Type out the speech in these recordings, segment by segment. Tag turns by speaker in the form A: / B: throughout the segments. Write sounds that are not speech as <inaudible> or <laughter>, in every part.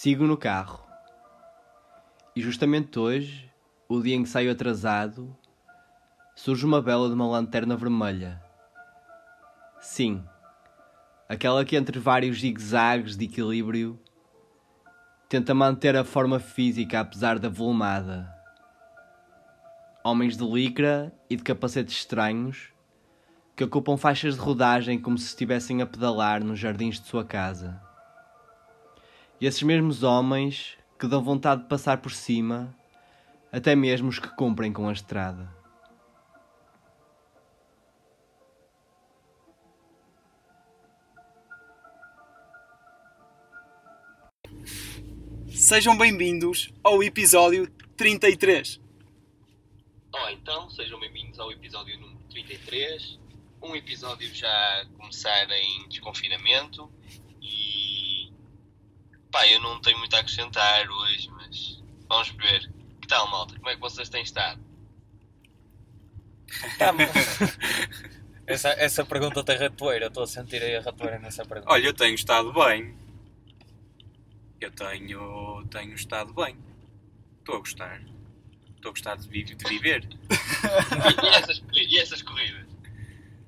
A: Sigo no carro. E justamente hoje, o dia em que saio atrasado, surge uma bela de uma lanterna vermelha. Sim, aquela que entre vários zigue-zagues de equilíbrio tenta manter a forma física apesar da volumada. Homens de licra e de capacetes estranhos que ocupam faixas de rodagem como se estivessem a pedalar nos jardins de sua casa. E esses mesmos homens que dão vontade de passar por cima, até mesmo os que cumprem com a estrada.
B: Sejam bem-vindos ao episódio 33.
C: Oh, então, sejam bem-vindos ao episódio número 33. Um episódio já a começar em desconfinamento e. pá, eu não tenho muito a acrescentar hoje, mas vamos ver. Que tal, malta? Como é que vocês têm estado? <laughs>
D: essa, essa pergunta tem ratoeira, estou a sentir aí a ratoeira nessa pergunta.
E: Olha, eu tenho estado bem. Eu tenho, tenho estado bem. Estou a gostar. Estou a gostar de, vi- de viver.
C: E, e essas, e essas corridas?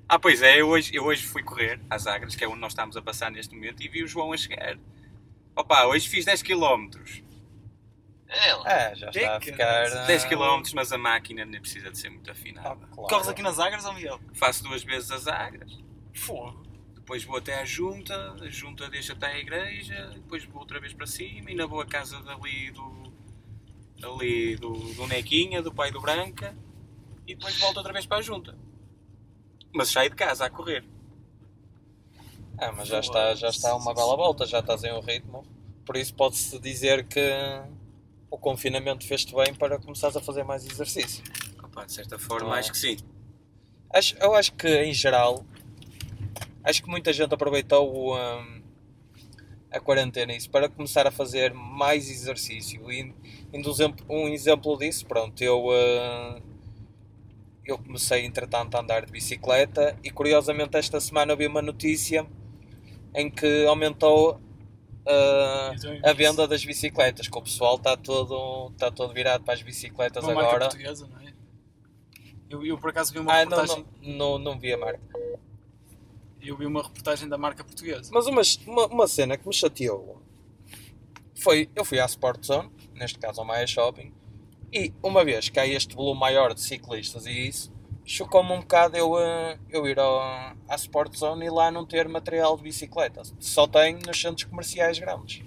E: Ah, pois é, eu hoje, eu hoje fui correr às Agras, que é onde nós estamos a passar neste momento, e vi o João a chegar. Opa, hoje fiz 10 km.
C: É.
D: É, já está a ficar.
B: caralho.
E: 10
D: ah,
E: km, mas a máquina nem precisa de ser muito
D: ah,
E: afinada.
D: claro.
B: Corres aqui nas Agras ou Miguel?
E: Faço duas vezes as Agras.
B: Fogo.
E: Depois vou até à junta, a junta deixa até à igreja, depois vou outra vez para cima, ainda vou à casa dali do. ali do, do Nequinha, do pai do Branca, e depois volto outra vez para a junta. Mas saio de casa a correr.
D: Ah, mas já está, já está uma bela volta, já estás em um ritmo. Por isso pode-se dizer que o confinamento fez-te bem para começares a fazer mais exercício.
E: Opa, de certa forma,
D: é?
E: acho que sim.
D: Acho, eu acho que em geral, acho que muita gente aproveitou o, hum, a quarentena isso para começar a fazer mais exercício. E, um, exemplo, um disso, pronto, eu, hum, eu comecei entretanto a andar de bicicleta e curiosamente esta semana vi uma notícia em que aumentou uh, a venda das bicicletas, que o pessoal está todo, está todo virado para as bicicletas
B: Uma marca
D: agora.
B: portuguesa, não é? Eu, eu por acaso vi uma
D: Ah, não,
B: reportagem.
D: não, não, não vi a marca.
B: Eu vi uma reportagem da marca portuguesa.
D: Mas uma, uma, uma cena que me chateou foi, eu fui à Sport Zone, neste caso ao Maia Shopping, e uma vez que há este volume maior de ciclistas e isso, chocou-me um bocado eu, eh, eu ir ao, à Sport Zone e lá não ter material de bicicleta. Só tem nos centros comerciais grandes.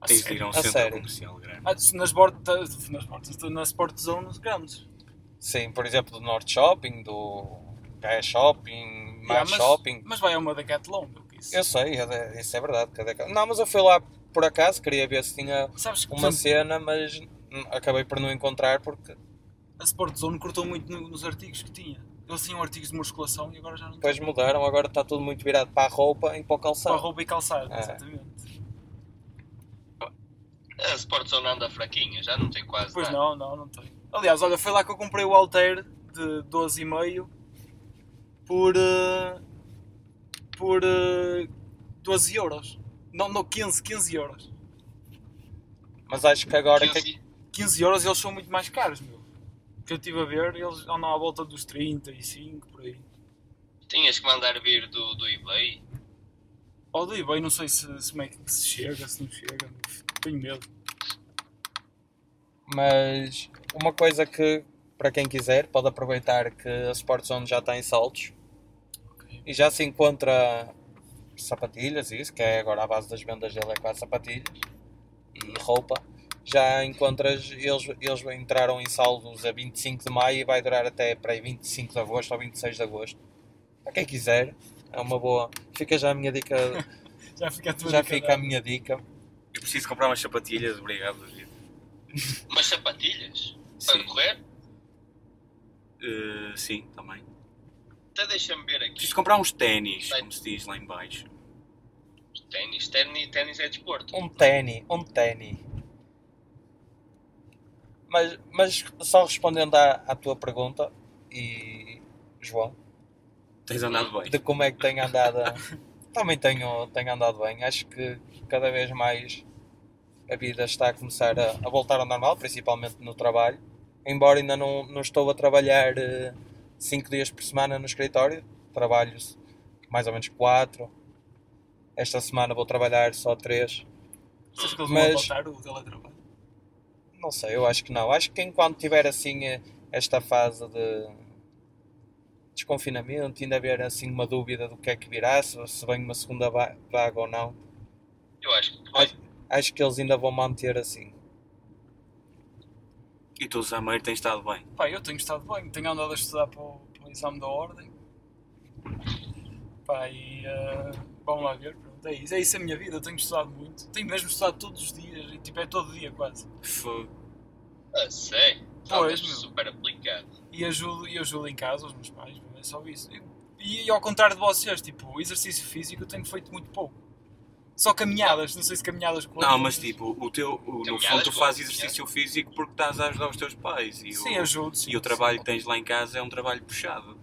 B: A
E: Tens de ir a um
D: A
E: centro
D: sério?
E: comercial grande.
B: Ah, nas bordas, nas bordas, na Sport Zone grandes.
D: Sim, por exemplo, do Norte Shopping, do Gaia Shopping,
B: Yeah,
D: Mais Shopping.
B: mas vai a uma Decathlon, do que isso.
D: Eu sei, é- isso é verdade. cada ca- Não, mas eu fui lá por acaso, queria ver se tinha
B: Sabes
D: uma
B: exemplo,
D: cena, mas acabei por não encontrar porque
B: a Sport Zone cortou muito no- nos artigos que tinha. Eles tinham artigos de musculação e agora já não
D: depois mudaram, agora está tudo muito virado para a roupa e para o
B: Para
D: calçado.
B: roupa e calçado,
D: É.
B: exatamente.
C: A Sport Zone anda fraquinha, já não tem quase
B: Pois
C: nada.
B: não, não, não tem. Aliás, olha, foi lá que eu comprei o Alter de 12,5 por. eh, por. eh, 12 euros. Não, não, 15, 15 euros.
D: Mas acho que agora que
C: 15
B: 15 euros eles são muito mais caros, meu. Que eu estive a ver, eles andam à volta dos 35, por aí.
C: Tinhas que mandar vir do, do eBay.
B: Ou do eBay, não sei se, se, como é que se chega, se não chega. Tenho medo.
D: Mas uma coisa que para quem quiser pode aproveitar que a Sport Zone já está em saltos
B: Ok.
D: e já se encontra sapatilhas e isso, que é agora a base das vendas dele é quase sapatilhas e roupa. Já encontras, eles, eles entraram em saldos a 25 de maio e vai durar até para aí 25 de agosto ou 26 de agosto. Para quem quiser, é uma boa. Fica já a minha dica, <laughs>
B: Já fica a tua
D: já
B: dica
D: fica a
B: dada.
D: minha dica.
E: Eu preciso comprar umas sapatilhas, obrigado, David. <laughs>
C: Umas sapatilhas. Para
E: Sim.
C: correr.
E: Eh, sim, também.
C: Até deixa-me ver aqui.
E: Preciso comprar uns ténis, como se diz lá em baixo.
C: Ténis. Ténis, ténis é desporto.
D: Um ténis, um ténis. Mas, mas só respondendo à, à tua pergunta, e João,
E: Tens andado bem.
D: de como é que tenho andado, <laughs> também tenho, tenho andado bem. Acho que cada vez mais a vida está a começar a, a voltar ao normal, principalmente no trabalho. Embora ainda não, não estou a trabalhar 5 dias por semana no escritório, trabalho mais ou menos 4. Esta semana vou trabalhar só 3.
B: Achas que eles
D: Mas-
B: vão adotar o teletrabalho?
D: Não sei, eu acho que não. Acho que enquanto tiver assim eh, esta fase de desconfinamento, ainda haver assim uma dúvida do que é que virá, se, se vem uma segunda va- vaga ou não,
C: Eu acho que vai.
D: acho que eles ainda vão manter assim.
E: E tu, Sameiro, tens estado bem.
B: Pá, eu tenho estado bem, tenho andado a estudar para o, para o exame da ordem. Pá, e eh, vamos lá ver, é isso, é isso a minha vida, eu tenho estudado muito. Tenho mesmo estudado todos os dias, e tipo, é todo dia quase.
E: Fogo.
C: Ah, sei.
B: Pois,
C: Talvez
B: meu.
C: super aplicado.
B: E ajudo, e ajudo em casa os meus pais, é só isso. E, e ao contrário de vocês, tipo, exercício físico eu tenho feito muito pouco. Só caminhadas, não sei se caminhadas com
E: Não, mas tipo, o teu, o- no fundo tu fazes exercício físico porque estás a ajudar os teus pais. E,
B: Sim,
E: o,
B: ajudo. Sim,
E: e o trabalho que tens lá em casa é um trabalho puxado.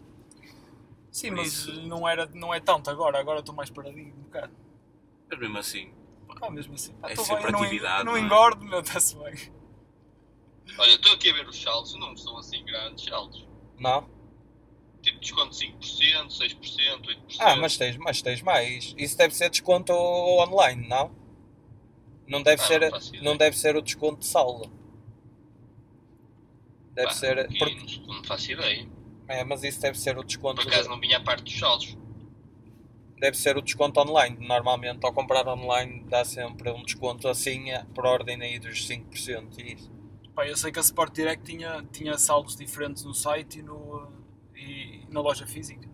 B: Sim,
E: por
B: mas
E: isso-
B: não, era, não é tanto agora, agora estou mais paradinho um bocado.
E: Mas mesmo assim,
B: Pá, mesmo assim. Pá,
E: É sempre
B: bem,
E: atividade,
B: Não,
E: não é?
B: engordo, meu, está-se bem.
C: Olha, estou aqui a ver os saldos, não são assim grandes saldos.
D: Não?
C: Tipo, desconto 5%, 6%, 8%.
D: Ah, mas tens, mas tens mais. Isso deve ser desconto online, não? Não deve,
C: Ah,
D: ser,
C: não
D: não deve ser o desconto de saldo. Deve
C: Pá,
D: ser. porque-
C: Não, não faço ideia.
D: é, mas isso deve ser o desconto.
C: Por acaso
D: de-
C: não vinha a parte dos saldos.
D: Deve ser o desconto online. Normalmente, ao comprar online, dá sempre um desconto assim, eh, por ordem aí dos 5%. E isso.
B: Pá, eu sei que a Sport Direct tinha, tinha saldos diferentes no site e, no, e na loja física.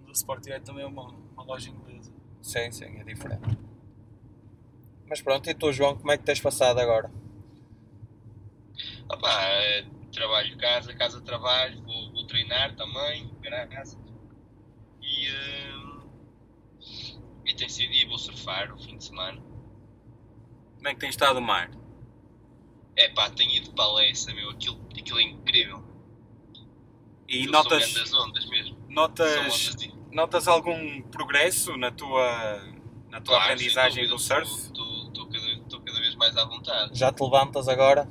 B: Mas a Sport Direct também é uma, uma loja inglesa.
D: Sim, sim, é diferente. Mas pronto, e tu, João, como é que tens passado agora?
C: Pá, é, trabalho casa, casa trabalho, vou, vou treinar também, graças. E, hum, e tem sido, e vou surfar o fim de semana.
E: como é que tens estado o mar?
C: É pá, tenho ido para a Lessa, meu, aquilo, aquilo é incrível.
E: E
C: Aquilo
E: notas,
C: ondas mesmo.
E: Notas,
C: ondas de...
E: notas algum progresso na tua, na tua
C: Claro,
E: aprendizagem do surf?
C: Estou cada, cada vez mais à vontade.
D: Já te levantas agora?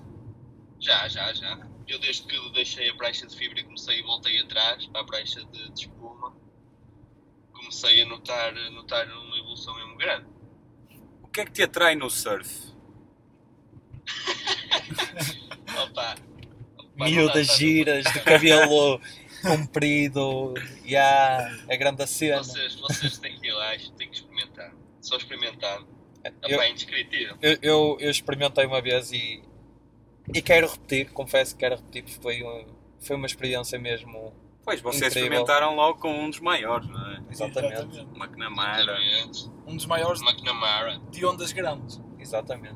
C: Já, já, já. Eu desde que deixei a prancha de fibra e comecei e voltei atrás para a prancha de, de espuma, comecei a notar, a notar uma evolução mesmo grande.
E: O que é que te atrai no surf? <laughs>
C: Opa! opa,
D: Miúdas
C: dá-
D: giras, de <laughs> cabelo comprido, já, a grande cena.
C: Vocês, vocês têm que ir lá, têm que experimentar. Só experimentar.
D: Eu-
C: Opa, é indescritível.
D: Eu, eu, eu experimentei uma vez e, e quero repetir, confesso que quero repetir, porque foi, um- foi uma experiência mesmo.
E: Pois, vocês
D: Incrível.
E: experimentaram logo com um dos maiores, não é?
D: Exatamente,
E: O McNamara.
C: Exatamente.
B: Um dos maiores
C: McNamara.
B: de ondas grandes.
D: exatamente.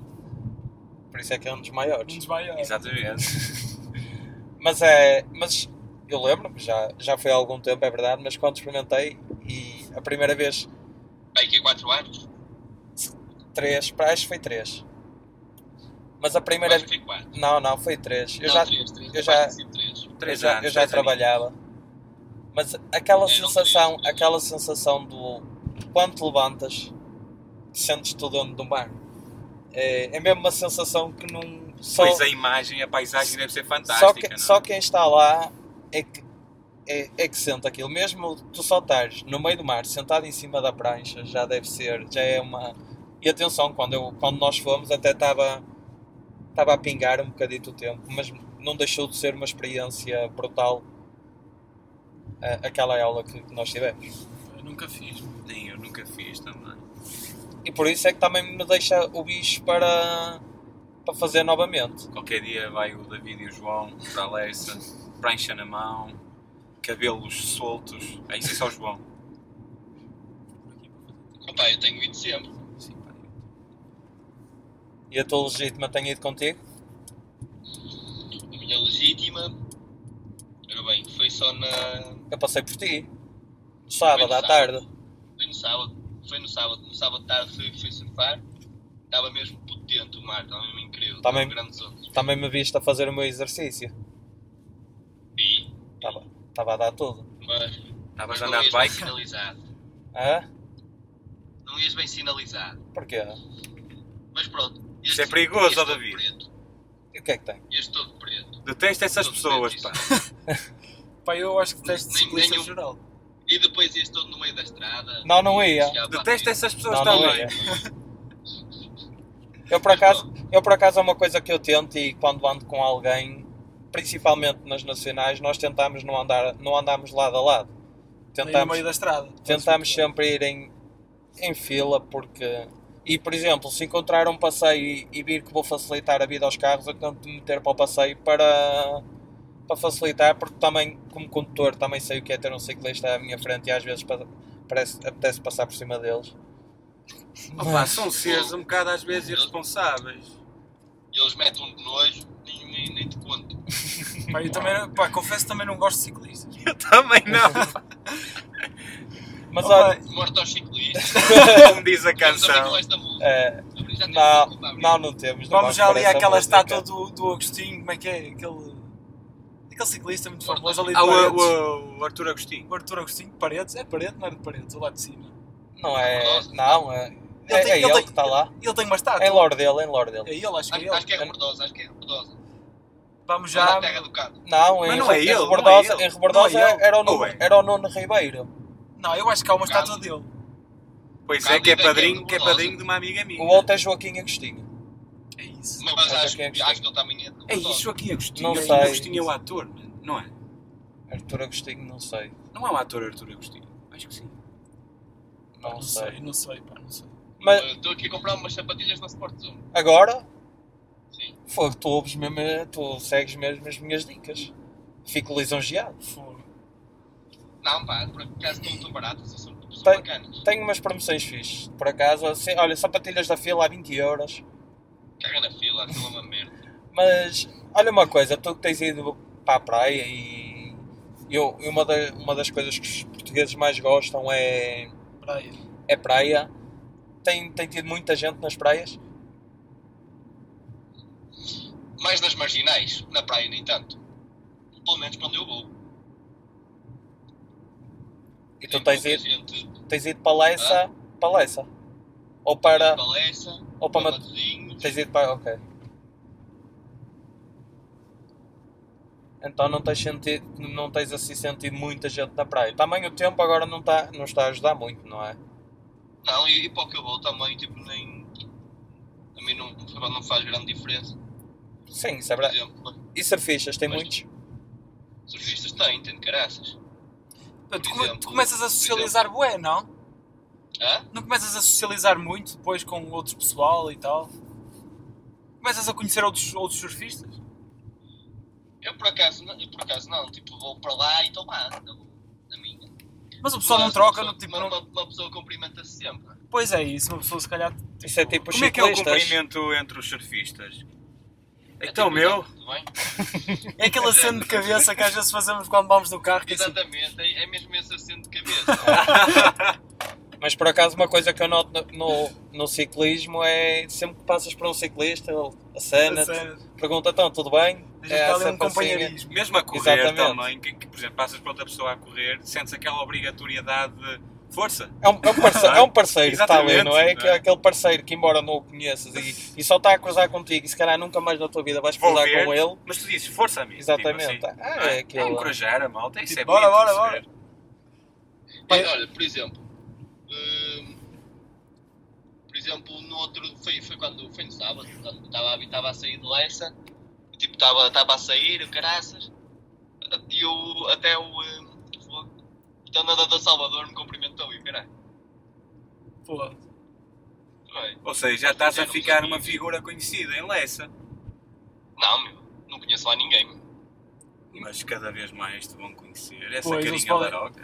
D: Por isso é que é um dos
B: Um
D: maiores.
B: dos maiores.
E: Exatamente. <laughs>
D: Mas é. Mas eu lembro-me, já, já foi há algum tempo, é verdade, mas quando experimentei e a primeira vez,
C: Pai, que é 4 anos?
D: três, para acho que foi três. Mas a primeira
C: que foi 4.
D: Não, não, foi três. Eu
C: não,
D: já,
C: 3, 3.
D: eu já-
C: três.
D: eu
E: Três
D: já,
E: anos.
D: eu já trabalhava. Mas aquela sensação, aquela sensação do quando te levantas, sentes-te o dono do mar. É, é mesmo uma sensação que não. Só,
E: Pois a imagem, a paisagem deve ser
D: só,
E: fantástica.
D: que-
E: não é?
D: só quem está lá é que, é, é que sente aquilo. Mesmo tu só estás no meio do mar, sentado em cima da prancha, já deve ser, já é uma. E atenção, quando, eu, quando nós fomos até estava estava a pingar um bocadito o tempo, mas não deixou de ser uma experiência brutal aquela aula que nós tivemos.
B: Eu nunca fiz.
E: Nem eu nunca fiz também.
D: E por isso é que também me deixa o bicho para, para fazer novamente.
E: Qualquer dia vai o David e o João para a Lessa, prancha na mão, cabelos soltos. É isso é só o João.
C: Opa, eu tenho ido sempre.
E: Sim, pá.
D: E a tua legítima tem ido contigo?
C: A minha legítima. Ora bem, foi só na.
D: Eu passei por ti. No sábado
C: no
D: à
C: sábado.
D: tarde.
C: Foi no sábado. Foi no sábado. No sábado de tarde fui, fui surfar. Estava mesmo potente o mar, estava mesmo incrível.
D: Também-
C: grandes ondas.
D: Também me viste a fazer o meu exercício.
C: E,
D: Estava, estava a dar tudo.
C: mas,
E: Estavas a
C: não
E: andar de
C: ias bem
E: bike?
C: sinalizado.
D: Hã?
C: Não ias bem sinalizado.
D: Porquê?
C: Mas pronto.
E: Isso é perigoso, David.
C: Preto,
D: E o que é que tem?
C: este todo preto.
E: Detesto essas
C: Todo
E: pessoas, pá. <laughs>
B: Pá, eu acho que teste de
C: Nem-
B: ciclista
C: nenhum-
B: geral.
C: E depois este todo no meio da estrada.
D: Não, não ia.
C: Chegava à
E: Detesto essas pessoas
D: Não,
E: também.
D: ia. <laughs> Eu por acaso, eu por acaso é uma coisa que eu tento e quando ando com alguém, principalmente nas nacionais, nós tentamos não andar, não andamos lado a lado.
B: Nem no
D: Tentamos,
B: meio da estrada.
D: tentamos sempre ir em, em fila porque e por exemplo, se encontrar um passeio e, e vir que vou facilitar a vida aos carros, eu tento me meter para o passeio para, para facilitar, porque também, como condutor, também sei o que é ter um ciclista à minha frente e às vezes pa- parece, apetece passar por cima deles.
E: Opa,
D: Mas-
E: são seres um bocado às vezes irresponsáveis.
C: E eles metem um nojo, nem, nem, nem te conto. <laughs>
B: Pá, eu também, pá, confesso que também não gosto de ciclistas.
E: Eu também não. <laughs>
D: Mas olha,
C: Morto aos ciclistas. <laughs>
E: Como diz a canção.
D: é,
C: Já temos
D: não, não, não temos. não
B: Vamos já ali àquela estátua do, do Agostinho, como é que é? Aquele, aquele ciclista muito famoso ali de
E: Ah,
B: Paredes.
E: o, o, o Arthur Agostinho.
B: O Arthur Agostinho, Paredes? É Paredes, não era de Paredes, lá de cima.
D: Não é, não, é,
B: Ele
D: é,
B: tem-
D: é
B: ele
D: ele
B: tem-
D: que está lá.
B: Ele tem uma estátua.
D: É em lore dele, é em lore
B: É
D: dele.
B: ele, acho que é ele.
C: acho que é rebordosa, acho que é rebordosa.
B: Vamos
C: Já
B: já.
C: na terra do Cado.
D: Não,
E: Mas
D: em,
E: não é
D: em
E: ele, não é
D: Rebordosa,
E: ele.
D: em Rebordosa
B: Não é ele.
D: era, o Nuno,
E: é?
D: era o Nuno Ribeiro.
B: Não, eu acho que há uma estátua dele.
E: Pois é, que é
C: é
E: padrinho, que é
C: rebordosa.
E: padrinho de uma amiga minha.
D: O outro é Joaquim Agostinho.
B: É isso.
C: Mas,
D: Mas
C: acho,
D: é
C: acho
D: Agostinho.
C: que ele também é
E: É
C: rebordosa.
E: isso aqui, Agostinho.
D: Não
E: Não
D: sei.
E: Agostinho é o ator, mano. não é?
D: Arthur Agostinho, não sei.
E: Não é o ator Arthur Agostinho. Acho que sim.
D: Não,
B: Não
D: sei.
B: sei, não sei, pá, não sei.
D: Mas
C: Estou aqui a comprar umas sapatilhas na Sport Zone.
D: agora,
C: Sim.
D: fogo, tu ouves mesmo, tu segues mesmo as minhas dicas. Fico lisonjeado.
B: Fogo.
C: Não, pá, por acaso estão tão baratas e são, são
D: Tem-
C: bacanas.
D: Tenho umas promoções fixes. Por acaso, assim, olha, sapatilhas da fila a 20 euros.
C: Caga na fila, aquilo é uma merda.
D: Mas olha uma coisa, tu que tens ido para a praia e eu, uma, da- uma das coisas que os portugueses mais gostam é,
B: Praia.
D: é praia. Tem, tem tido muita gente nas praias?
C: Mais nas marginais, na praia nem tanto. Pelo menos para onde eu vou.
D: E tu
C: Tem
D: tens ido,
C: gente
D: tens ido para Lessa, para Lessa? Ou para.
C: para Lessa,
D: Ou para
C: para
D: Mat-
C: Matosinhos.
D: Tens ido para. Ok. Então não tens, sentido, não tens assim sentido muita gente na praia. Também o tempo agora não está, não está a ajudar muito, não é?
C: Não, e, e para o que eu vou também, tipo, nem. A mim não, não faz grande diferença.
D: Sim, isso é verdade. E surfistas, tem
C: Mas-
D: muitos?
C: surfistas têm, têm de caraças.
B: Tu,
C: exemplo,
B: tu começas a socializar bué, não?
C: Hã?
B: Não começas a socializar muito depois com outros pessoal e tal? Começas a conhecer outros, outros surfistas?
C: Eu por acaso, não, eu por acaso não, tipo, vou para lá e estou lá, na, minha.
B: Mas o pessoal não
C: Mas
B: troca,
C: uma
B: no, tipo,
C: pessoa-
B: não...
C: uma, uma pessoa cumprimenta-se sempre.
B: Pois é isso, uma pessoa se calhar...
D: Isso é tipo os
E: Como é que é o cumprimento entre os surfistas?
C: É
E: Então, meu,
C: Tudo bem? <laughs>
B: É aquele aceno de cabeça que às vezes fazemos quando vamos no carro, que é assim,
C: Exatamente, é, é mesmo esse acento de cabeça. <laughs>
D: Mas por acaso uma coisa que eu noto no, no, no ciclismo é sempre que passas por um ciclista, ele acena
B: aceno,
D: pergunta então, tudo bem? É
B: um
D: assim,
B: companheirismo.
E: mesmo a correr
D: Exatamente.
E: também, que, que, por exemplo, passas para outra pessoa a correr, sentes aquela obrigatoriedade de força.
D: É um, é um parceiro, é um parceiro que está ali, não é?
E: é?
D: é aquele parceiro que embora não o conheças e, e só está a cruzar contigo e se calhar nunca mais na tua vida vais
E: Vou
D: cruzar
E: ver.
D: com ele.
E: Mas tu dizes força, amigo.
D: Exatamente.
E: Tipo assim,
D: Ah,
E: não
D: é
E: é,
D: aquilo.
E: é encorajar a malta, isso
B: Tipo,
E: é
B: bora, bora,
E: ver.
B: Pai-
C: E, olha, por exemplo, hum, por exemplo, no outro, foi, foi quando, foi no sábado, quando estava, estava a sair de Lessa, e, tipo, estava, estava a sair, o caraças, e o, até o, hum, o Dona da Salvador me cumprimentou e caralho.
B: Pô,
C: Bem,
E: Ou seja, já estás a ficar uma figura conhecida em Lessa.
C: Não, meu, não conheço lá ninguém.
E: Mas cada vez mais te vão conhecer. Essa
B: Pois,
E: carinha
B: podem-
E: laroca.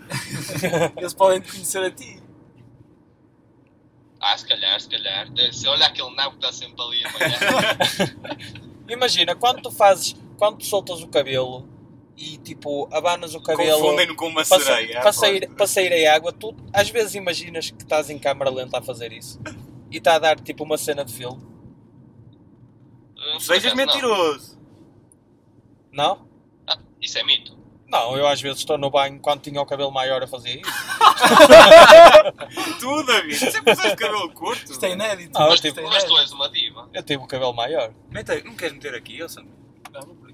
E: <laughs>
B: eles podem te conhecer a ti.
C: Ah, se calhar, se calhar. Se olha aquele nabo que está sempre ali amanhã. <laughs>
D: Imagina, quando tu fazes, quando tu soltas o cabelo e tipo abanas o cabelo
E: Confundem-no com uma
D: para, sa-
E: sereia.
D: para sair, para sair a água, tu às vezes imaginas que estás em câmara lenta a fazer isso e está a dar tipo uma cena de filme,
C: Hum,
E: Sejas
C: não.
E: mentiroso.
D: não?
C: Ah, isso é mito.
D: Não, eu às vezes estou no banho quando tinha o cabelo maior a fazer isso. <laughs>
E: Tu, David, sempre usaste <laughs> cabelo curto.
B: Isto é inédito.
D: Não, eu tive-
B: é
C: Mas tu
B: inédito.
C: és uma diva.
D: Eu tive o cabelo maior.
E: Mete- não queres meter aqui, Elson?
B: Não, aqui.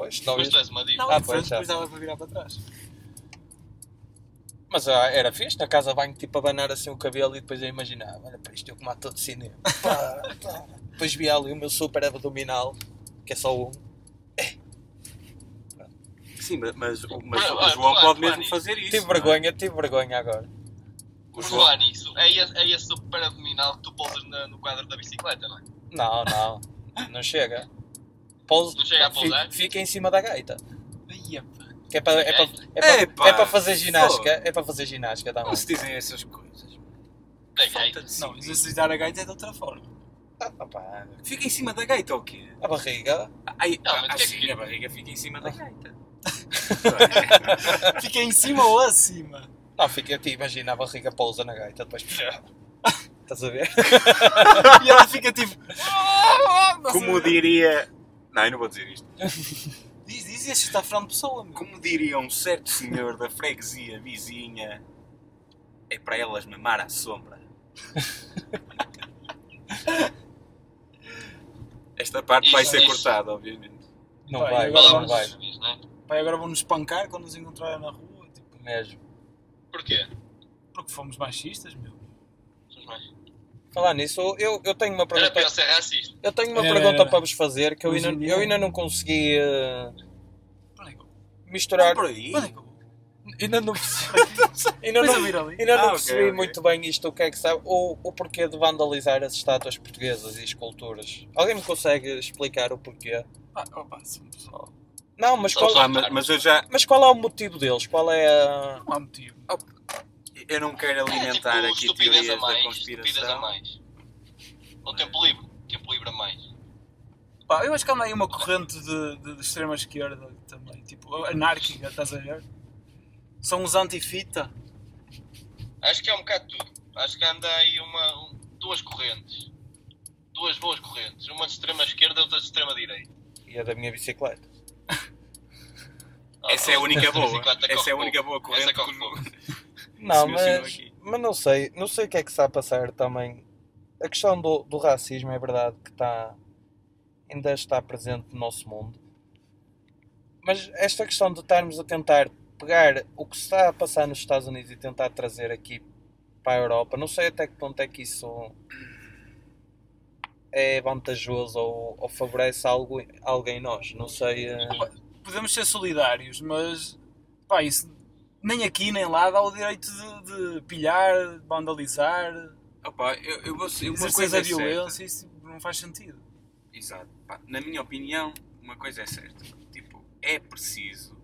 D: Pois, não
C: Mas tu és uma diva.
B: Não,
D: Ah,
B: em frente,
D: pois,
B: depois dava para virar para trás.
D: Mas ah, era fixe, na casa banho, tipo, abanar assim o cabelo e depois eu imaginava, olha para isto, eu como ator de cinema. <laughs> Pá, pá. Depois via ali o meu super abdominal, que é só um.
E: Sim, mas, mas, o- mas
C: Ah,
E: o
C: ah,
E: João
C: tu,
E: pode mesmo fazer isso.
D: Tive
E: não é?
D: vergonha, tive vergonha agora.
E: O João,
C: falar nisso, é esse, é esse super abdominal que tu pousas no quadro da bicicleta, não é?
D: Não, não, não chega. Pouso,
C: Não chega a pousar?
D: fica, fica em cima da gaita. Que é para é é
E: Epá,
D: é para fazer ginástica,
E: fogo.
D: é para fazer ginástica
E: não
D: também.
E: se dizem essas coisas. Falta
C: gaita.
B: Não, exercitar a gaita é de outra forma.
D: Ah, opá,
E: Fica em cima da gaita ou quê?
D: a barriga.
E: Ai,
C: Não,
E: ah,
C: mas o que é que-
E: a barriga fica em cima da gaita. <laughs>
B: Fica em cima ou acima?
D: Não, fica, te imagina a barriga pousa na gaita, depois. <laughs> Estás a ver?
B: E ela fica tipo. <laughs> Não.
E: Como diria. Não, eu não vou dizer isto. <laughs>
B: Diz, diz, este está a falar de pessoa, meu.
E: Como diria um certo senhor da freguesia vizinha, é para elas mamar à sombra. Esta parte vai
C: Isso,
E: ser
C: isso.
E: cortada, obviamente.
D: Não
B: Pá,
D: vai,
B: agora
D: não
C: Falamos
D: vai.
C: dos civis, não é?
B: Pai, agora vão-nos espancar quando nos encontrarem na rua. Tipo,
D: Mesmo.
C: Porquê?
B: porque fomos machistas, meu.
C: Somos mais-
D: Falar nisso, eu, eu tenho uma
C: Era
D: pergunta.
C: para eu ser racista.
D: Eu tenho uma
B: Era,
D: pergunta
B: era.
D: para vos fazer que eu ainda, eu ainda não consegui
B: aí,
D: misturar.
E: Por aí.
D: Ainda não percebi, <laughs> ainda não, ainda não
E: Ah,
D: percebi
E: ok.
D: muito bem isto, o que é que sabe, o, o porquê de vandalizar as estátuas portuguesas e esculturas. Alguém me consegue explicar o porquê?
B: Ah, opa, sim, pessoal.
D: Não, mas qual,
E: Ah, mas, mas eu já.
D: mas qual é o motivo deles? Qual é a.
B: Não há motivo.
E: Eu não quero
C: É
E: alimentar
C: tipo
E: aqui teorias
C: a mais.
E: da
C: Estupidez a
E: conspiração.
C: mais. Ou tempo livre. Tempo livre a mais.
B: Pá, eu acho que anda aí uma corrente de, de, de extrema esquerda também, tipo, anárquica, estás a ver? São os anti-fita.
C: Acho que é um bocado tudo. Acho que anda aí uma, um- duas correntes. Duas boas correntes. Uma de extrema esquerda e outra de extrema direita.
D: E a da minha bicicleta?
E: Essa é a única <laughs> boa. Essa
C: corre
E: é a única boa
C: Essa
E: corrente
C: corre
E: que
C: pouco.
D: Não, mas, mas não sei, não sei o que é que está a passar também. A questão do, do racismo é verdade que está, ainda está presente no nosso mundo. Mas esta questão de estarmos a tentar pegar o que está a passar nos Estados Unidos e tentar trazer aqui para a Europa, não sei até que ponto é que isso é vantajoso ou, ou favorece algo, em nós. Não sei. eh,
B: Podemos ser solidários, mas pá, isso nem aqui nem lá dá o direito de, de pilhar, de vandalizar,
E: Opa, eu, eu vou. Uma
B: exercer
E: coisa é
B: violência, isso não faz sentido.
E: Exato. Pá, na minha opinião, uma coisa é certa. Tipo, é preciso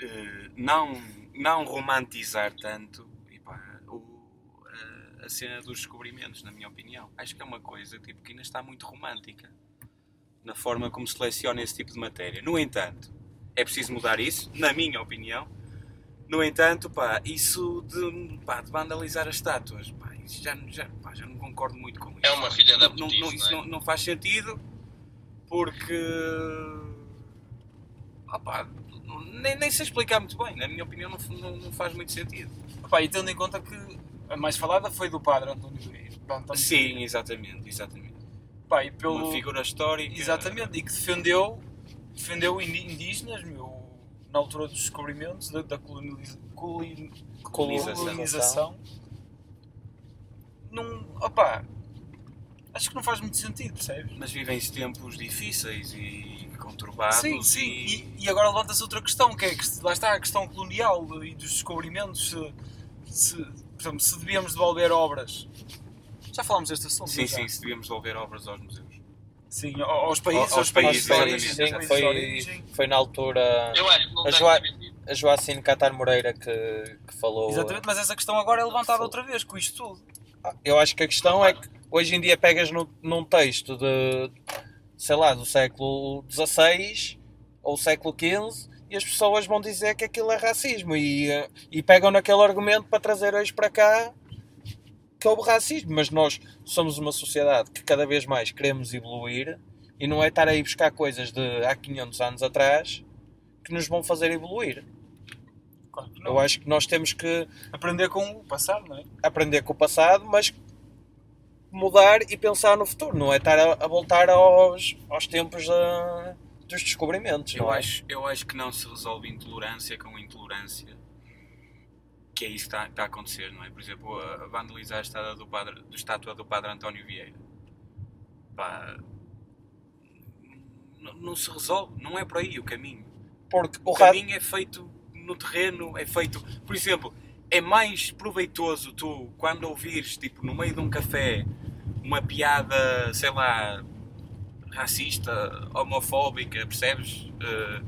E: eh, não, não romantizar tanto o- a, a cena dos descobrimentos, na minha opinião. Acho que é uma coisa tipo, que ainda está muito romântica na forma como se seleciona esse tipo de matéria. No entanto, é preciso mudar isso, na minha opinião. No entanto, pá, isso de, pá, de vandalizar as estátuas, pá, isso já, já, pá, já não concordo muito com isso.
C: É uma filha da
E: Não- não,
C: putice,
E: não, isso
C: não é?
E: não, faz sentido porque opá, não- nem, nem sei explicar muito bem, na minha opinião não, não, não faz muito sentido.
B: Pá, e tendo em conta que a mais falada foi do padre António Reis.
E: Sim, exatamente, exatamente.
B: Pá, e pelo...
E: Uma figura histórica.
B: Exatamente, e que defendeu, defendeu indígenas, meu, na altura dos descobrimentos, da, da colin-
D: Colonização.
B: colonização. Não, opá, acho que não faz muito sentido, percebes?
E: Mas vivem-se tempos difíceis e conturbados.
B: Sim, sim,
E: E...
B: e, e agora levanta-se outra questão, que é que lá está a questão colonial e dos descobrimentos, se, se, por exemplo, se devíamos devolver obras. Já falámos deste assunto,
E: Sim,
B: já?
E: sim, se devíamos devolver obras aos museus.
B: Sim, ao- aos países,
E: Aos
B: aos países,
E: países,
D: Sim,
B: países
D: foi, foi na altura
C: Eu acho que não
D: A Joa- a Joacine Catar Moreira que, que falou.
B: Exatamente, mas essa questão agora é levantada outra vez com isto tudo.
D: Ah, Eu acho que a questão é que hoje em dia pegas no, num texto de, sei lá, do século XVI ou século XV e as pessoas vão dizer que aquilo é racismo e, eh, e pegam naquele argumento para trazer hoje para cá que houve racismo. Mas nós somos uma sociedade que cada vez mais queremos evoluir e não é estar aí buscar coisas de há 500 anos atrás que nos vão fazer evoluir.
B: Claro que não.
D: Eu acho que nós temos que
B: Aprender com o passado, não é?
D: aprender com o passado, mas mudar e pensar no futuro, não é estar a, a voltar aos, aos tempos da- dos descobrimentos.
E: Eu
D: não é?
E: acho, eu acho que não se resolve intolerância com intolerância. Que é isso que está, está a acontecer, não é? Por exemplo, a a vandalizar a estátua do, padre, do estátua do padre António Vieira. Pá, não, não se resolve, não é por aí o caminho.
D: Porque o
E: O caminho é feito no terreno, é feito. Por exemplo, é mais proveitoso tu, quando ouvires, tipo, no meio de um café, uma piada, sei lá, racista, homofóbica, percebes? Eh,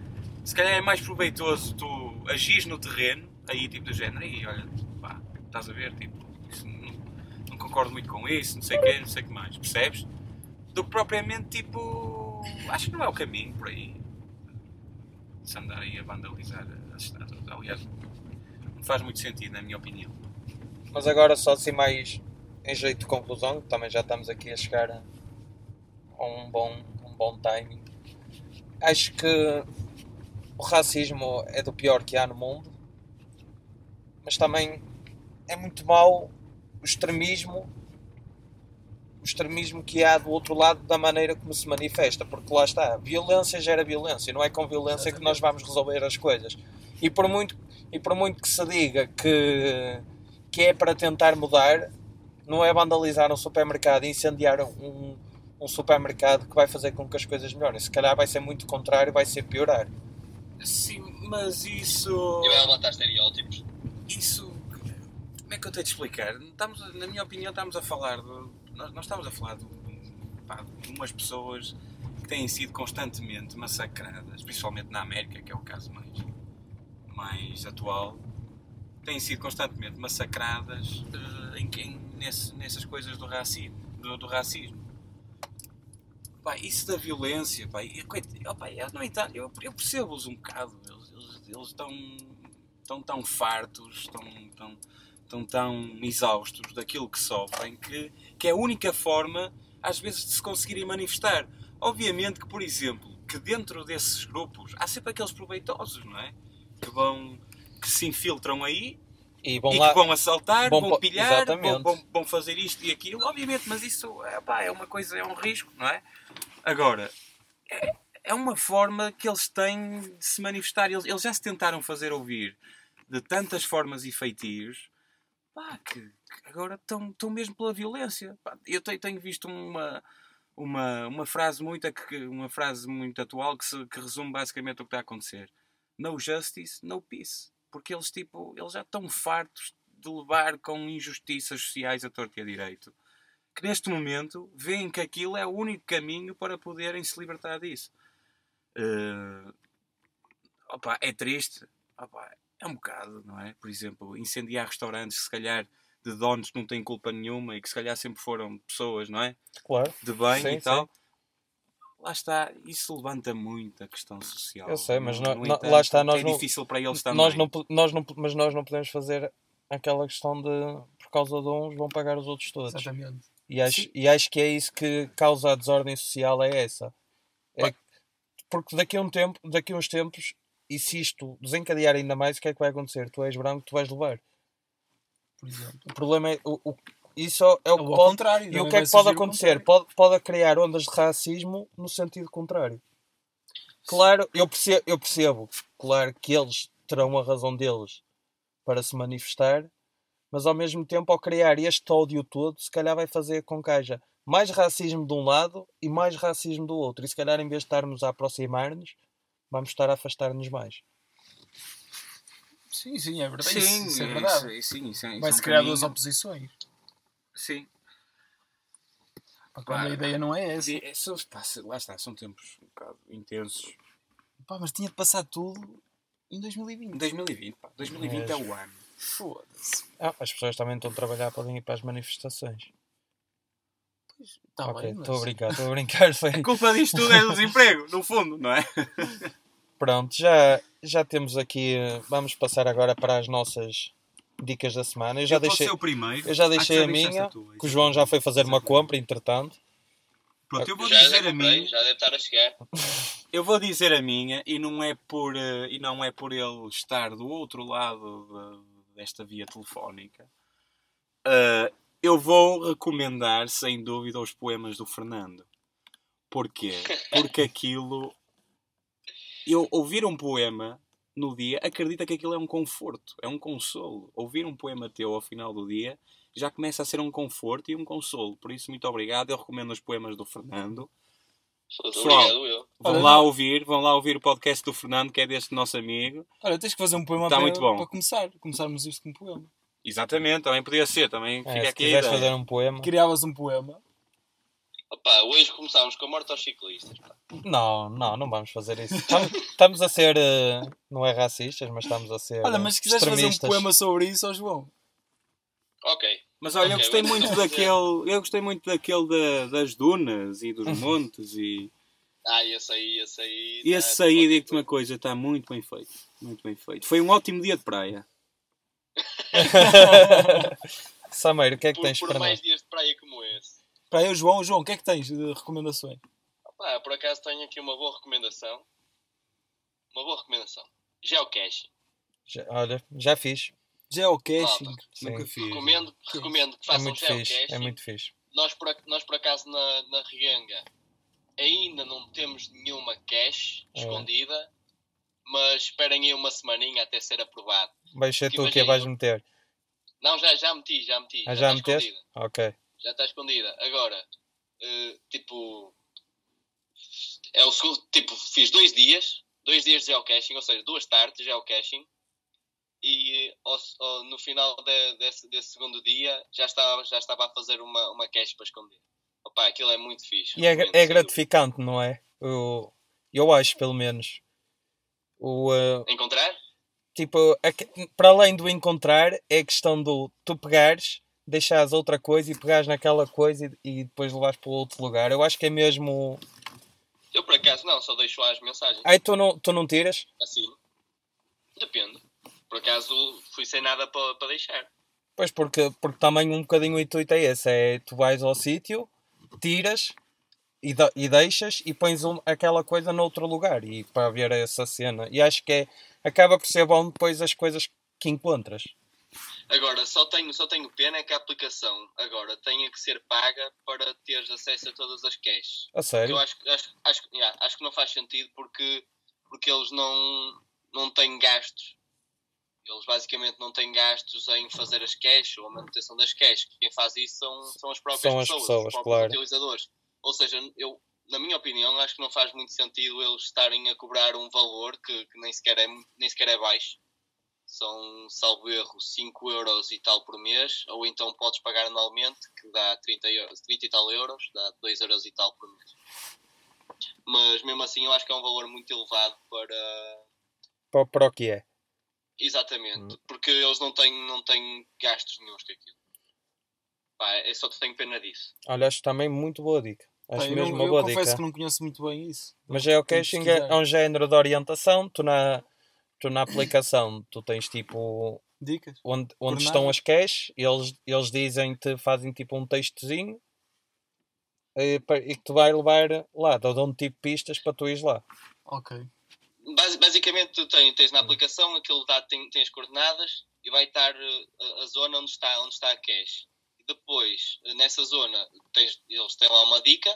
E: se calhar é mais proveitoso tu agires no terreno, aí tipo do género, aí olha, pá, estás a ver, tipo, isso não, não concordo muito com isso, não sei o quê, não sei o que mais, percebes? Do que propriamente tipo. Acho que não é o caminho por aí se andar aí a vandalizar as estátuas. Aliás, não faz muito sentido, na minha opinião.
D: Mas agora só assim mais em jeito de conclusão, também já estamos aqui a chegar a um bom, um bom timing. Acho que o racismo é do pior que há no mundo, mas também é muito mau o extremismo, o extremismo que há do outro lado da maneira como se manifesta, porque lá está, violência gera violência, não é com violência que nós vamos resolver as coisas. E por muito, e por muito que se diga que, que é para tentar mudar, não é vandalizar um supermercado e incendiar um, um supermercado que vai fazer com que as coisas melhorem. Se calhar vai ser muito contrário, vai ser piorar.
E: Sim, mas isso.
C: E vai levantar estereótipos.
E: Isso. Como é que eu tenho de explicar? Estamos, na minha opinião, estamos a falar. De, nós, nós estamos a falar de, pá, de umas pessoas que têm sido constantemente massacradas, principalmente na América, que é o caso mais, mais atual. Têm sido constantemente massacradas eh, em, em- nesse- nessas coisas do racismo. Do, do racismo. Pá, isso da violência, pá, e, eu, entanto, eu, eu percebo-os um bocado. Eles, eles, eles estão, estão tão fartos, estão, estão, estão tão exaustos daquilo que sofrem que, que é a única forma, às vezes, de se conseguirem manifestar. Obviamente que, por exemplo, que dentro desses grupos há sempre aqueles proveitosos, não é? Que vão, que se infiltram aí
D: E vão
E: e
D: lá.
E: que vão assaltar,
D: vão
E: vão, pilhar, vão, vão, vão fazer isto e aquilo, obviamente, mas isso é, pá, é uma coisa, é um risco, não é? Agora, é, é uma forma que eles têm de se manifestar. Eles, eles já se tentaram fazer ouvir de tantas formas e feitios pá, que, que agora estão, estão mesmo pela violência. Pá, eu tenho, tenho visto uma, uma, uma, frase muito, uma frase muito atual que, se- que resume basicamente o que está a acontecer. No justice, no peace. Porque eles, tipo, eles já estão fartos de levar com injustiças sociais a torto e a direito. Que neste momento veem que aquilo é o único caminho para poderem se libertar disso. Eh, opa, é triste. Opa, é um bocado, não é? Por exemplo, incendiar restaurantes, se calhar, de donos que não têm culpa nenhuma e que se calhar sempre foram pessoas, não é?
D: Claro,
E: De bem
D: Sim,
E: e tal. Lá está, isso levanta muito a questão social.
D: Eu sei, mas
E: No- no
D: nó-
E: entanto,
D: lá está, nós
E: é
D: não-
E: difícil para eles também.
D: nós não, nós não, mas nós não podemos fazer aquela questão de por causa de uns vão pagar os outros todos.
B: Exatamente.
D: E acho,
E: Sim.
D: e acho que é isso que causa a desordem social, é essa. É que- porque daqui a um tempo, daqui a uns tempos, e se isto desencadear ainda mais, o que é que vai acontecer? Tu és branco, tu vais levar.
B: Por exemplo.
D: O problema é. O, o- isso é o que pode.
B: contrário.
D: E o que é que pode acontecer? Pode, pode criar ondas de racismo no sentido contrário. Claro, eu percebo, eu percebo, claro que eles terão a razão deles para se manifestar, mas ao mesmo tempo, ao criar este ódio todo, se calhar vai fazer com que haja mais racismo de um lado e mais racismo do outro. E se calhar, em vez de estarmos a aproximar-nos, vamos estar a afastar-nos mais.
B: Sim, sim, é verdade.
E: Sim,
B: isso, isso é
E: isso-
B: verdade.
E: sim, isso é- isso é
B: Vai-se
E: um
B: criar
E: caminho.
B: duas oposições.
E: Sim.
B: Pá,
E: Pá,
B: a ideia não é essa.
E: Sim, é, são- pá, lá está, são tempos um bocado intensos.
B: Pá, mas tinha de passar tudo em 2020.
E: 2020, pá, 2020 é o ano.
B: Foda-se.
D: Ah, as pessoas também estão a trabalhar para ir para as manifestações.
B: Tá
D: ok,
B: bem, mas-
D: estou a brincar, estou a brincar. Foi...
E: A culpa disto tudo é do desemprego, no fundo, não é?
D: Pronto, já, já temos aqui. Vamos passar agora para as nossas dicas da semana. Eu já
E: Eu posso
D: deixei,
E: ser o primeiro.
D: eu já
E: Ah,
D: deixei a minha,
E: tua,
D: que o João já foi fazer uma compra, entretanto.
E: Pronto, eu vou
C: Já,
E: dizer a mim.
C: já deve estar a chegar. <laughs>
E: Eu vou dizer a minha e não é por, eh, e não é por ele estar do outro lado de- desta via telefónica. Eh, eu vou recomendar, sem dúvida, os poemas do Fernando. Porquê? <laughs> Porque aquilo. Eu ouvir um poema no dia, acredita que aquilo é um conforto, é um consolo. Ouvir um poema teu ao final do dia já começa a ser um conforto e um consolo. Por isso, muito obrigado. Eu recomendo os poemas do Fernando. Pessoal. Vão lá ouvir, vão lá ouvir o podcast do Fernando, que é deste nosso amigo.
B: Olha, tens que fazer um poema
E: Tá
B: para,
E: muito bom.
B: para começar. Começarmos isto com um poema.
E: Exatamente, também podia ser, também
D: É,
E: fica
D: se
E: aqui a
D: quiseres fazer um poema.
B: Criavas um poema.
C: Opa, hoje começámos com a morte aos ciclistas. pá.
D: Não, não, não vamos fazer isso. Estamos, estamos a ser. eh, Não é racistas, mas estamos a ser.
B: Olha, mas se quiseres fazer um poema sobre isso, ó João.
C: Ok.
E: Mas olha, eu
C: Ok,
E: gostei muito
C: fazer.
E: daquele. Eu gostei muito daquele da- das dunas e dos <laughs> montes e.
C: Ah, esse aí, esse aí.
E: E
C: tá-
E: esse aí, digo-te uma coisa, está muito bem feito. Muito bem feito. Foi um ótimo dia de praia. <laughs>
D: Sameiro, o que é que
C: Por,
D: tens
C: por
D: para
C: mais
D: nós?
C: dias de praia como esse.
B: Para eu, João, João, o que é que tens de recomendações?
C: Pá, por acaso tenho aqui uma boa recomendação. Uma boa recomendação. Geocaching.
D: Já- Olha, já fiz.
B: Geocaching.
C: Malta.
E: Nunca fiz.
C: Recomendo, recomendo que
D: É
C: façam
D: muito
C: geocaching.
D: fixe. É muito fixe.
C: Nós, por, nós, por acaso, na, na Rianga, ainda não temos nenhuma cache
D: É.
C: escondida, mas esperem aí uma semaninha até ser aprovado.
D: Vais ser tu que vais
C: eu-
D: meter.
C: Não, já, já meti, já meti.
D: Ah, já
C: está
D: meteste?
C: escondida.
D: Ok.
C: Já está escondida. Agora, eh, tipo, é o segundo, tipo, fiz dois dias, dois dias de geocaching, ou seja, duas tardes de geocaching, e ao- no final de- desse, desse segundo dia já estava, já estava a fazer uma, uma cache para esconder. Opa, aquilo é muito fixe.
D: E é, é gratificante, não é? O, eu acho, pelo menos. O, eh,
C: dúvida. Encontrar?
D: Tipo, a que- para além do encontrar, é questão do tu pegares, deixares outra coisa e pegares naquela coisa e, e depois levares para outro lugar. Eu acho que é mesmo.
C: Eu por acaso não, só deixo lá as mensagens.
D: Ai, tu não, tu não tiras?
C: Assim. Depende. Por acaso fui sem nada para, para deixar.
D: Pois, porque, porque também um bocadinho o intuito é esse: é tu vais ao sítio, tiras e, da- e deixas e pões um- aquela coisa noutro lugar e para ver essa cena. E acho que é, acaba por ser bom depois as coisas que encontras.
C: Agora, só tenho, só tenho pena é que a aplicação agora tenha que ser paga para teres acesso a todas as caches.
D: A sério?
C: Eu acho, acho, acho, yeah, acho que não faz sentido porque, porque eles não, não têm gastos. Eles basicamente não têm gastos em fazer as caches ou a manutenção das caches. Quem faz isso são, são as próprias
D: São as
C: pessoas,
D: pessoas,
C: os próprios
D: claro.
C: utilizadores. Ou seja, eu, na minha opinião, acho que não faz muito sentido eles estarem a cobrar um valor que, que nem, sequer é, nem sequer é baixo. São, salvo erro, 5 euros e tal por mês, ou então podes pagar anualmente, que dá 30, euros, 30 e tal euros, dá 2 euros e tal por mês. Mas mesmo assim eu acho que é um valor muito elevado para.
D: Para, para o que é?
C: Exatamente,
D: Hum.
C: porque eles não têm, não têm gastos nenhums com aquilo. Pá, é só te tenho pena disso.
D: Olha, acho também muito boa dica. Acho
B: Bem, eu
D: mesmo
B: não-
D: uma
B: eu
D: boa
B: confesso
D: dica.
B: que não conheço muito bem isso.
D: Mas geocaching é, é um género de orientação. Tu na, tu na aplicação tu tens tipo
B: Dicas?
D: onde, onde estão as caches, eles, eles dizem-te, fazem tipo um textozinho e, e que tu vai levar lá, dão tipo pistas para tu ires lá.
B: Ok.
C: Basi- basicamente, tu tens, tens na aplicação aquilo dá, tem, tem as coordenadas e vai estar eh, a, a zona onde está, onde está a cache. Depois, nessa zona, tens, eles têm lá uma dica.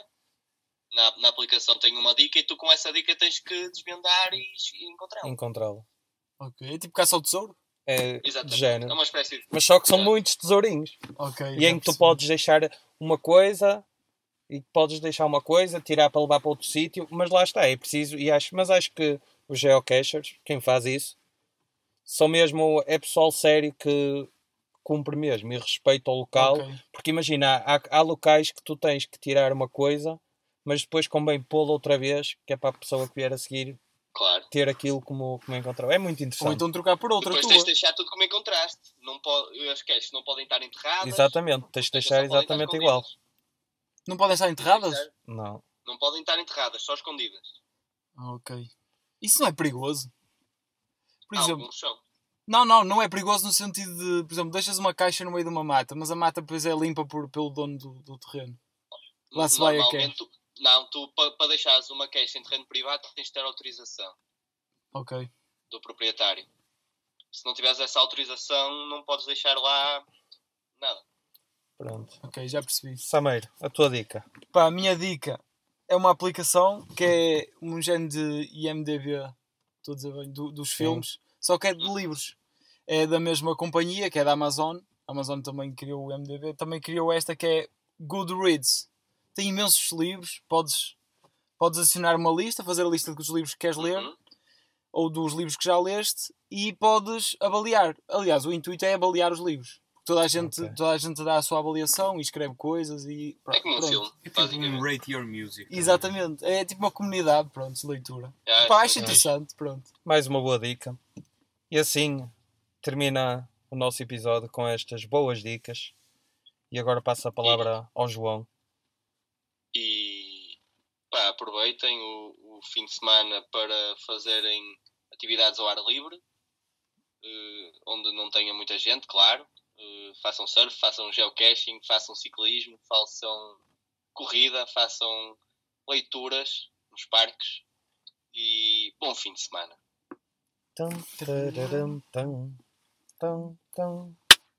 C: Na, na aplicação tem uma dica e tu com essa dica tens que desvendar e, e encontrar.
D: Encontrá-lo.
B: Ok. É tipo caça ao tesouro?
D: É de
C: Exatamente. É
D: género.
C: uma espécie de.
D: Mas só que são
C: É.
D: muitos tesourinhos.
B: Ok.
D: E em que tu podes deixar uma coisa e podes deixar uma coisa, tirar para levar para outro sítio, mas lá está, é preciso, e acho, mas acho que os geocachers, quem faz isso, são mesmo, é pessoal sério que cumpre mesmo e respeita o local,
B: Ok.
D: porque imagina, há, há locais que tu tens que tirar uma coisa, mas depois convém pô-la outra vez, que é para a pessoa que vier a seguir
C: Claro.
D: ter aquilo como, como encontrou. É muito interessante.
B: Ou então trocar por outra
C: Depois
B: tua.
C: tens de deixar tudo como encontraste. Não pode, as caches não podem estar enterradas.
D: Exatamente, tens de deixar exatamente igual.
B: Não podem estar enterradas?
D: Não.
C: Não podem estar enterradas, só escondidas.
B: Ah, Ok. Isso não é perigoso? Por exemplo,
C: Alguns são.
B: Não, não, não é perigoso no sentido de, por exemplo, deixas uma caixa no meio de uma mata, mas a mata depois é limpa por, pelo dono do, do terreno. Lá se vai a
C: normalmente, Não, tu para deixares uma queixa em terreno privado tens de ter autorização
B: Ok.
C: do proprietário. Se não tiveres essa autorização, não podes deixar lá nada.
D: Pronto.
B: Ok, já percebi.
D: Sameiro, a tua dica.
B: Pá, a minha dica é uma aplicação que é um género de IMDB, estou a dizer bem, do- dos filmes, só que é de livros. É da mesma companhia, que é da Amazon. A Amazon também criou o IMDB, também criou esta que é Goodreads. Tem imensos livros, podes, podes adicionar uma lista, fazer a lista dos livros que queres ler,
C: Uhum.
B: ou dos livros que já leste, e podes avaliar. Aliás, o intuito é avaliar os livros. Toda a gente,
D: Ok.
B: toda a gente dá a sua avaliação e escreve coisas e
C: É como um
B: pronto.
C: filme,
E: É tipo um. Rate Your Music.
B: Exatamente, é tipo uma comunidade, pronto, de leitura.
C: Ah,
B: Pá, acho
C: é.
B: interessante, pronto.
D: Mais uma boa dica. E assim termina o nosso episódio com estas boas dicas. E agora passo a palavra ao João.
C: E pá, aproveitem o, o fim de semana para fazerem atividades ao ar livre, eh, onde não tenha muita gente, claro. Eh, façam surf, façam geocaching, façam ciclismo, façam corrida, façam leituras nos parques e bom fim de semana.
D: Dum dum dum dum dum dum.